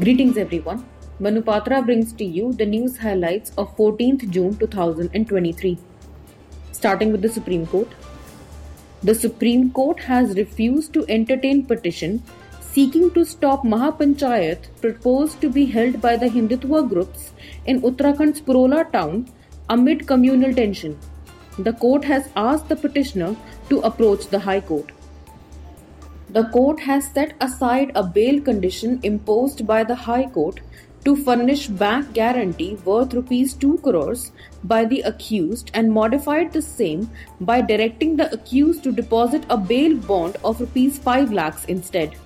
Greetings everyone. Manupatra brings to you the news highlights of 14th June 2023. Starting with the Supreme Court. The Supreme Court has refused to entertain petition seeking to stop Mahapanchayat proposed to be held by the Hindutva groups in Uttarakhand's Purola town amid communal tension. The court has asked the petitioner to approach the High Court. The court has set aside a bail condition imposed by the High Court to furnish bank guarantee worth rupees 2 crores by the accused and modified the same by directing the accused to deposit a bail bond of rupees 5 lakhs instead.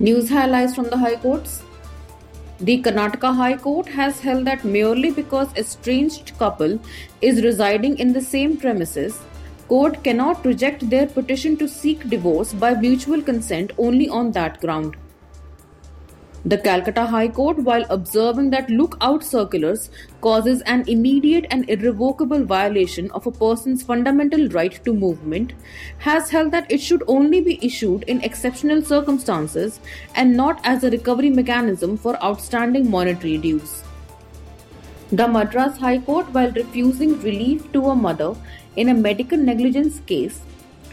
News highlights from the High Courts. The Karnataka High Court has held that merely because estranged couple is residing in the same premises, court cannot reject their petition to seek divorce by mutual consent only on that ground. The Calcutta High Court, while observing that lookout circulars causes an immediate and irrevocable violation of a person's fundamental right to movement, has held that it should only be issued in exceptional circumstances and not as a recovery mechanism for outstanding monetary dues. The Madras High Court, while refusing relief to a mother in a medical negligence case,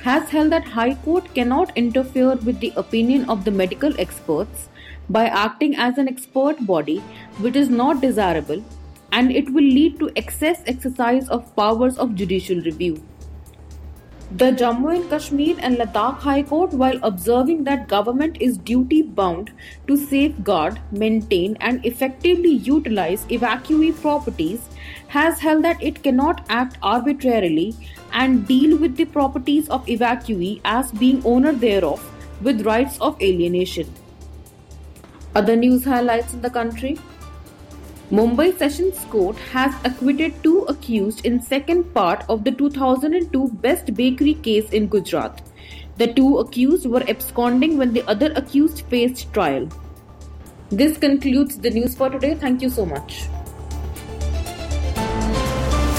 has held that High Court cannot interfere with the opinion of the medical experts by acting as an expert body which is not desirable and it will lead to excess exercise of powers of judicial review. The Jammu and Kashmir and Ladakh High Court, while observing that government is duty bound to safeguard, maintain, and effectively utilize evacuee properties, has held that it cannot act arbitrarily and deal with the properties of evacuee as being owner thereof with rights of alienation. Other news highlights in the country. Mumbai Sessions Court has acquitted two accused in second part of the 2002 Best Bakery case in Gujarat. The two accused were absconding when the other accused faced trial. This concludes the news for today. Thank you so much.